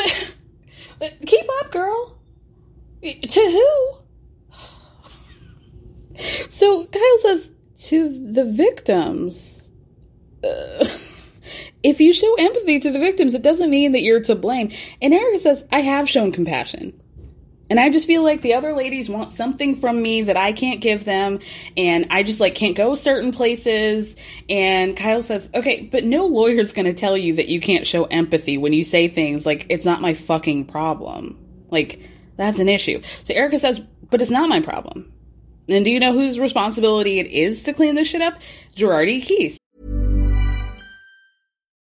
*laughs* Keep up, girl. To who? So Kyle says to the victims. Uh, *laughs* if you show empathy to the victims, it doesn't mean that you're to blame. And Erica says, I have shown compassion. And I just feel like the other ladies want something from me that I can't give them. And I just like can't go certain places. And Kyle says, okay, but no lawyer's going to tell you that you can't show empathy when you say things like, it's not my fucking problem. Like, that's an issue. So Erica says, but it's not my problem. And do you know whose responsibility it is to clean this shit up? Girardi Keese.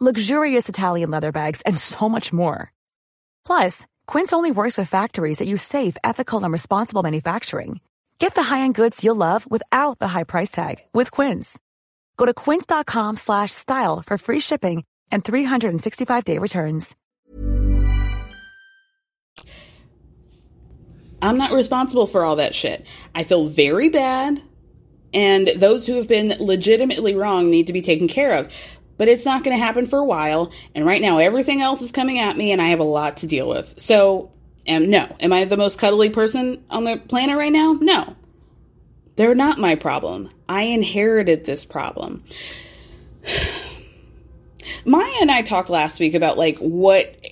luxurious Italian leather bags, and so much more. Plus, Quince only works with factories that use safe, ethical, and responsible manufacturing. Get the high-end goods you'll love without the high price tag with Quince. Go to quince.com/style for free shipping and 365-day returns. I'm not responsible for all that shit. I feel very bad, and those who have been legitimately wrong need to be taken care of but it's not going to happen for a while. And right now, everything else is coming at me, and I have a lot to deal with. So, um, no. Am I the most cuddly person on the planet right now? No. They're not my problem. I inherited this problem. *sighs* Maya and I talked last week about like what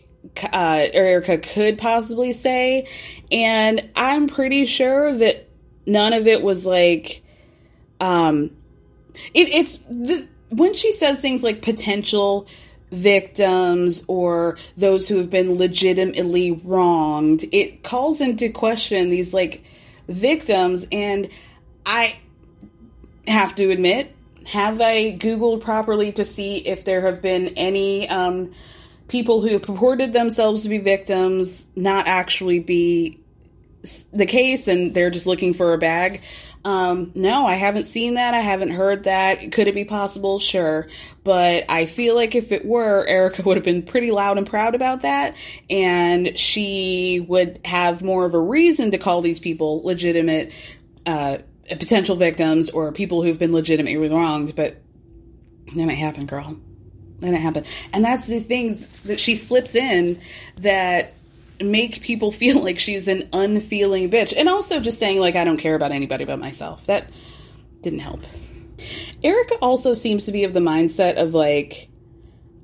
uh, Erika could possibly say, and I'm pretty sure that none of it was like, um, it, it's the when she says things like potential victims or those who have been legitimately wronged, it calls into question these like victims. And I have to admit, have I Googled properly to see if there have been any um, people who have purported themselves to be victims not actually be the case and they're just looking for a bag? Um, no, I haven't seen that. I haven't heard that. Could it be possible? Sure. But I feel like if it were, Erica would have been pretty loud and proud about that. And she would have more of a reason to call these people legitimate, uh, potential victims or people who've been legitimately wronged. But that ain't happen, girl. That it happen. And that's the things that she slips in that make people *laughs* feel like she's an unfeeling bitch. And also just saying, like, I don't care about anybody but myself. That didn't help. Erica also seems to be of the mindset of like,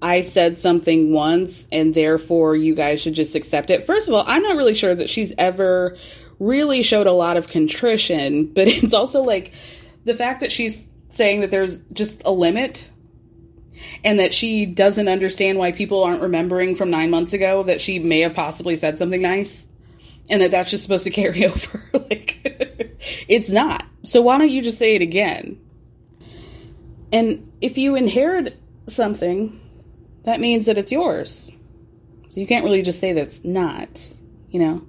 I said something once and therefore you guys should just accept it. First of all, I'm not really sure that she's ever really showed a lot of contrition, but *laughs* it's also like the fact that she's saying that there's just a limit and that she doesn't understand why people aren't remembering from nine months ago that she may have possibly said something nice and that that's just supposed to carry *laughs* over. like, it's not. So why don't you just say it again? And if you inherit something, that means that it's yours. So you can't really just say that's not, you know?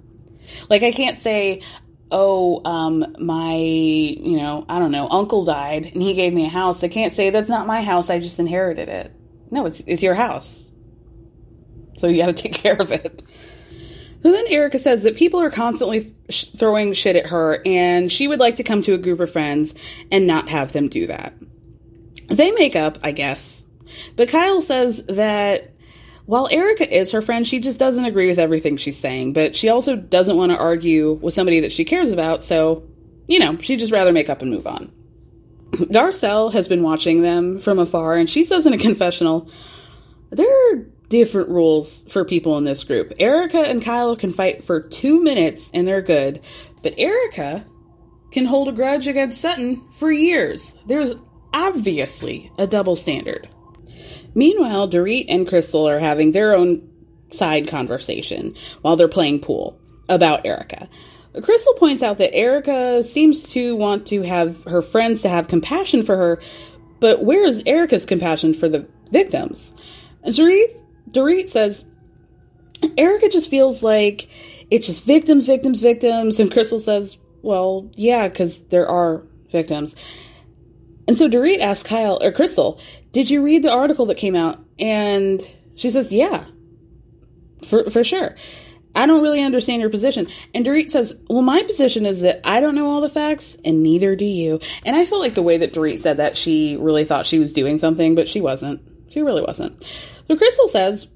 Like, I can't say, oh, um, my, you know, I don't know, uncle died and he gave me a house. I can't say that's not my house. I just inherited it. No, it's it's your house. So you got to *laughs* take care of it. So then Erica says that people are constantly sh- throwing shit at her, and she would like to come to a group of friends and not have them do that. They make up, I guess. But Kyle says that while Erica is her friend, she just doesn't agree with everything she's saying, but she also doesn't want to argue with somebody that she cares about, so, you know, she'd just rather make up and move on. Garcelle has been watching them from afar, and she says in a confessional, there are different rules for people in this group. Erica and Kyle can fight for two minutes and they're good, but Erica can hold a grudge against Sutton for years. There's obviously a double standard. Meanwhile, Dorit and Crystal are having their own side conversation while they're playing pool about Erica. Crystal points out that Erica seems to want to have her friends to have compassion for her, but where is Erica's compassion for the victims? Dorit, Dorit says Erica just feels like it's just victims, victims, victims. And Crystal says, well, yeah, because there are victims. And so Dorit asks Kyle or Crystal, "Did you read the article that came out?" And she says, "Yeah, for for sure." I don't really understand your position. And Dorit says, Well, my position is that I don't know all the facts, and neither do you. And I felt like the way that Dorit said that, she really thought she was doing something, but she wasn't. She really wasn't. So Crystal says,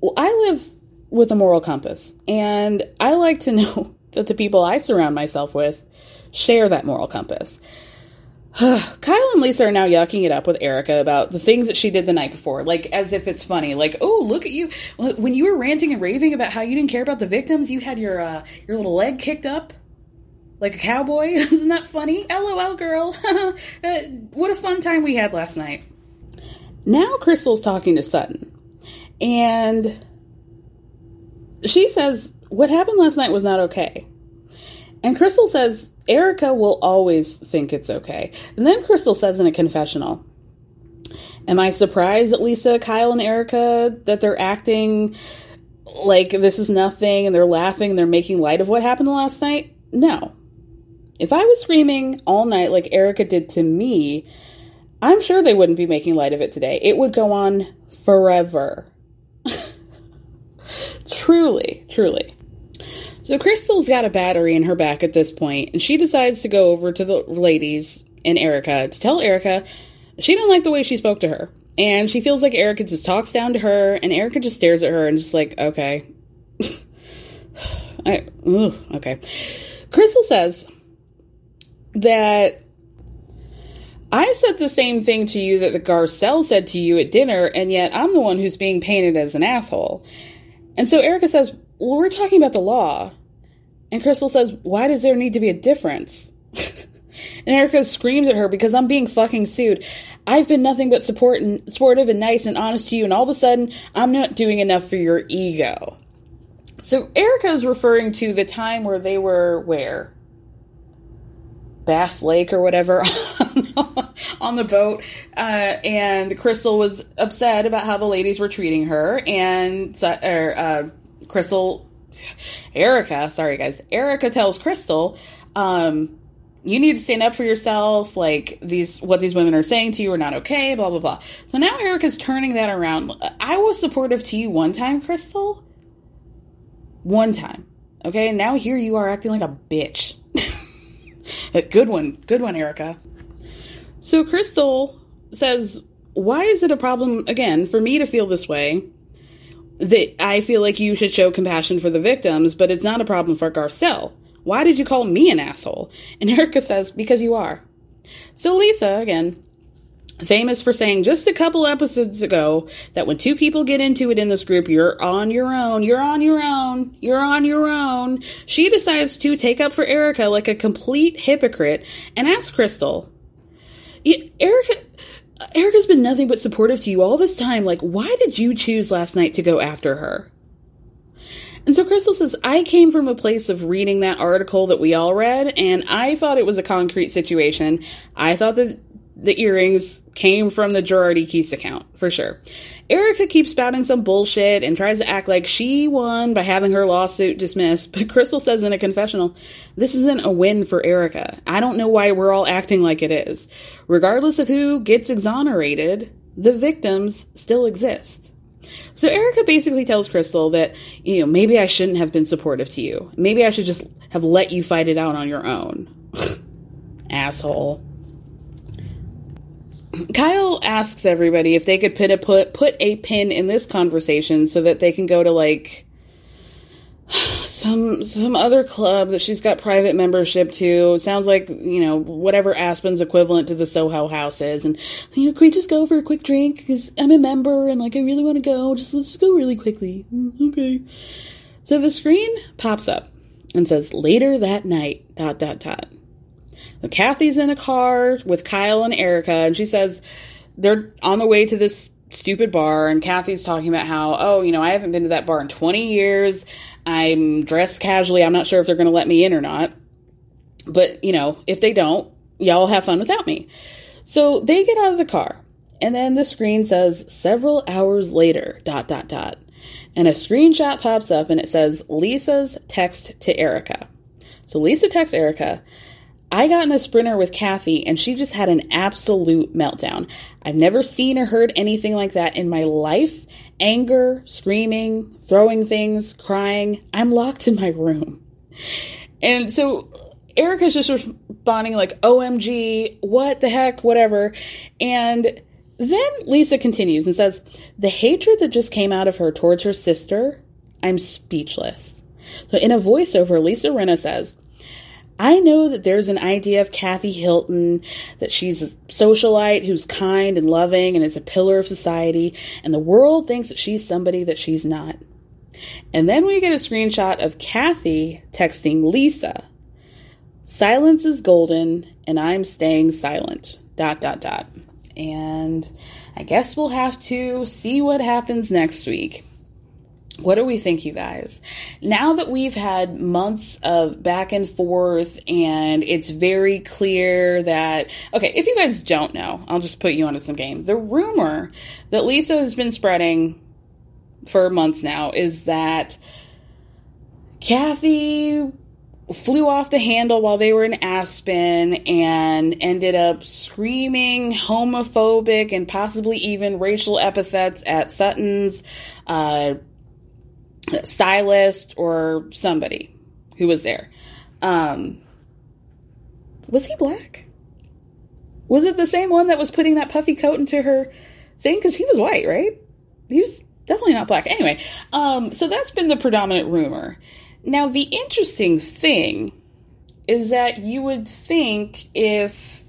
Well, I live with a moral compass, and I like to *laughs* know that the people I surround myself with share that moral compass. *sighs* Kyle and Lisa are now yucking it up with Erica about the things that she did the night before, like as if it's funny. Like, oh, look at you! When you were ranting and raving about how you didn't care about the victims, you had your uh, your little leg kicked up like a cowboy. *laughs* Isn't that funny? LOL, girl. *laughs* uh, what a fun time we had last night. Now Crystal's talking to Sutton, and she says what happened last night was not okay. And Crystal says Erica will always think it's okay. And then Crystal says in a confessional, Am I surprised at Lisa, Kyle, and Erica that they're acting like this is nothing and they're laughing and they're making light of what happened last night? No. If I was screaming all night like Erica did to me, I'm sure they wouldn't be making light of it today. It would go on forever. *laughs* truly, truly. So Crystal's got a battery in her back at this point, and she decides to go over to the ladies and Erica to tell Erica she didn't like the way she spoke to her. And she feels like Erica just talks down to her, and Erica just stares at her and just like, okay. *sighs* I, ugh, okay. Crystal says that I said the same thing to you that the Garcelle said to you at dinner, and yet I'm the one who's being painted as an asshole. And so Erica says, Well, we're talking about the law. And Crystal says, Why does there need to be a difference? *laughs* and Erica screams at her because I'm being fucking sued. I've been nothing but support and, supportive and nice and honest to you, and all of a sudden, I'm not doing enough for your ego. So Erica is referring to the time where they were where? Bass Lake or whatever *laughs* on the boat, uh, and Crystal was upset about how the ladies were treating her, and or, uh, Crystal, Erica, sorry guys, Erica tells Crystal, um, you need to stand up for yourself. Like these, what these women are saying to you are not okay. Blah blah blah. So now Erica's turning that around. I was supportive to you one time, Crystal. One time, okay. Now here you are acting like a bitch. *laughs* good one, good one, Erica. So Crystal says, Why is it a problem, again, for me to feel this way? That I feel like you should show compassion for the victims, but it's not a problem for Garcelle. Why did you call me an asshole? And *laughs* Erica says, Because you are. So Lisa, again, famous for saying just a couple episodes ago that when two people get into it in this group, you're on your own, you're on your own, you're on your own. She decides to take up for Erica like a complete hypocrite and ask Crystal, Erica, Erica's been nothing but supportive to you all this time. Like, why did you choose last night to go after her? And so Crystal says, I came from a place of reading that article that we all read, and I thought it was a concrete situation. I thought that the earrings came from the Girardi Keese account, for sure. Erica keeps spouting some bullshit and tries to act like she won by having her lawsuit dismissed, *laughs* but Crystal says in a confessional, this isn't a win for Erica. I don't know why we're all acting like it is. Regardless of who gets exonerated, the victims still exist. So Erica basically tells Crystal that, you know, maybe I shouldn't have been supportive to you. Maybe I should just have let you fight it out on your own. *laughs* Asshole. Kyle asks everybody if they could put a put put a pin in this conversation so that they can go to like some some other club that she's got private membership to. Sounds like you know whatever Aspen's equivalent to the Soho House is, and you know can we just go for a quick drink because I'm a member and like I really want to go. Just let's go really quickly. Mm, okay. So the screen pops up and says later that night. Dot dot dot. Kathy's in a car with Kyle and Erica, and she says they're on the way to this stupid bar, and Kathy's talking about how, oh, you know, I haven't been to that bar in 20 years. I'm dressed casually. I'm not sure if they're going to let me in or not. But, you know, if they don't, y'all have fun without me. So they get out of the car, and then the screen says several hours later, dot, dot, dot. And a screenshot pops up and it says Lisa's text to Erica. So Lisa texts Erica, I got in a sprinter with Kathy and she just had an absolute meltdown. I've never seen or heard anything like that in my life. Anger, screaming, throwing things, crying. I'm locked in my room. And so Erica's just responding like, OMG, what the heck, whatever. And then Lisa continues and says, The hatred that just came out of her towards her sister, I'm speechless. So in a voiceover, Lisa Rinna says, I know that there's an idea of Kathy Hilton, that she's a socialite who's kind and loving and is a pillar of society, and the world thinks that she's somebody that she's not. And then we get a screenshot of Kathy texting Lisa. Silence is golden, and I'm staying silent. Dot, dot, dot. And I guess we'll have to see what happens next week. What do we think, you guys? Now that we've had months of back and forth, and it's very clear that, okay, if you guys don't know, I'll just put you onto some game. The rumor that Lisa has been spreading for months now is that Kathy flew off the handle while they were in Aspen and ended up screaming homophobic and possibly even racial epithets at Sutton's uh, stylist or somebody who was there. Um, was he black? Was it the same one that was putting that puffy coat into her thing? Because he was white, right? He was definitely not black. Anyway, um, so that's been the predominant rumor. Now, the interesting thing is that you would think if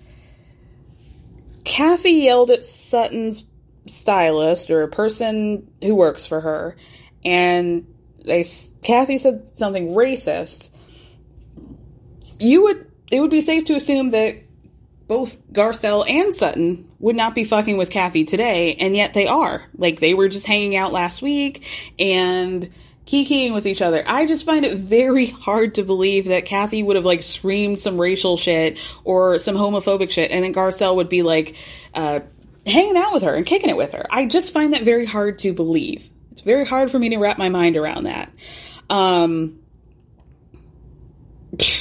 Kathy yelled at Sutton's stylist or a person who works for her, and they Kathy said something racist, you would it would be safe to assume that both Garcelle and Sutton would not be fucking with Kathy today, and yet they are. Like they were just hanging out last week and kikiing with each other. I just find it very *laughs* hard to believe that Kathy would have like screamed some racial shit or some homophobic shit, and then Garcelle would be like uh, hanging out with her and kicking it with her. I just find that very hard to believe. It's very hard for me to wrap my mind around that. Um,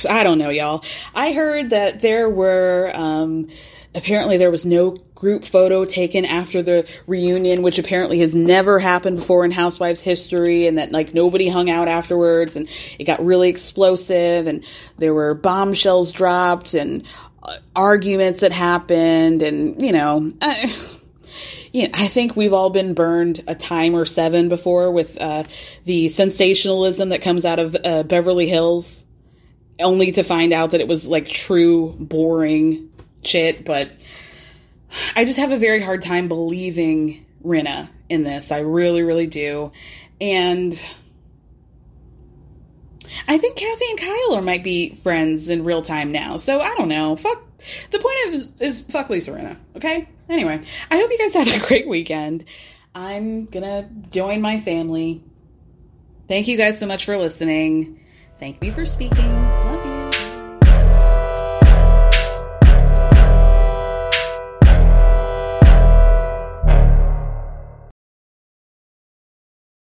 I don't know, y'all. I heard that there were um, apparently there was no group photo taken after the reunion, which apparently has never happened before in Housewives history, and that like nobody hung out afterwards, and it got really explosive, and there were bombshells dropped, and uh, arguments that happened, and you know. I, you know, I think we've all been burned a time or seven before with uh, the sensationalism that comes out of uh, Beverly Hills only to find out that it was like true boring shit. But I just have a very hard time believing Rinna in this. I really, really do. And I think Kathy and Kyle are might be friends in real time now. So I don't know. Fuck. The point is, is fuck Lisa Rinna. Okay. Anyway, I hope you guys had a *laughs* great weekend. I'm gonna join my family. Thank you guys so much for listening. Thank me for speaking.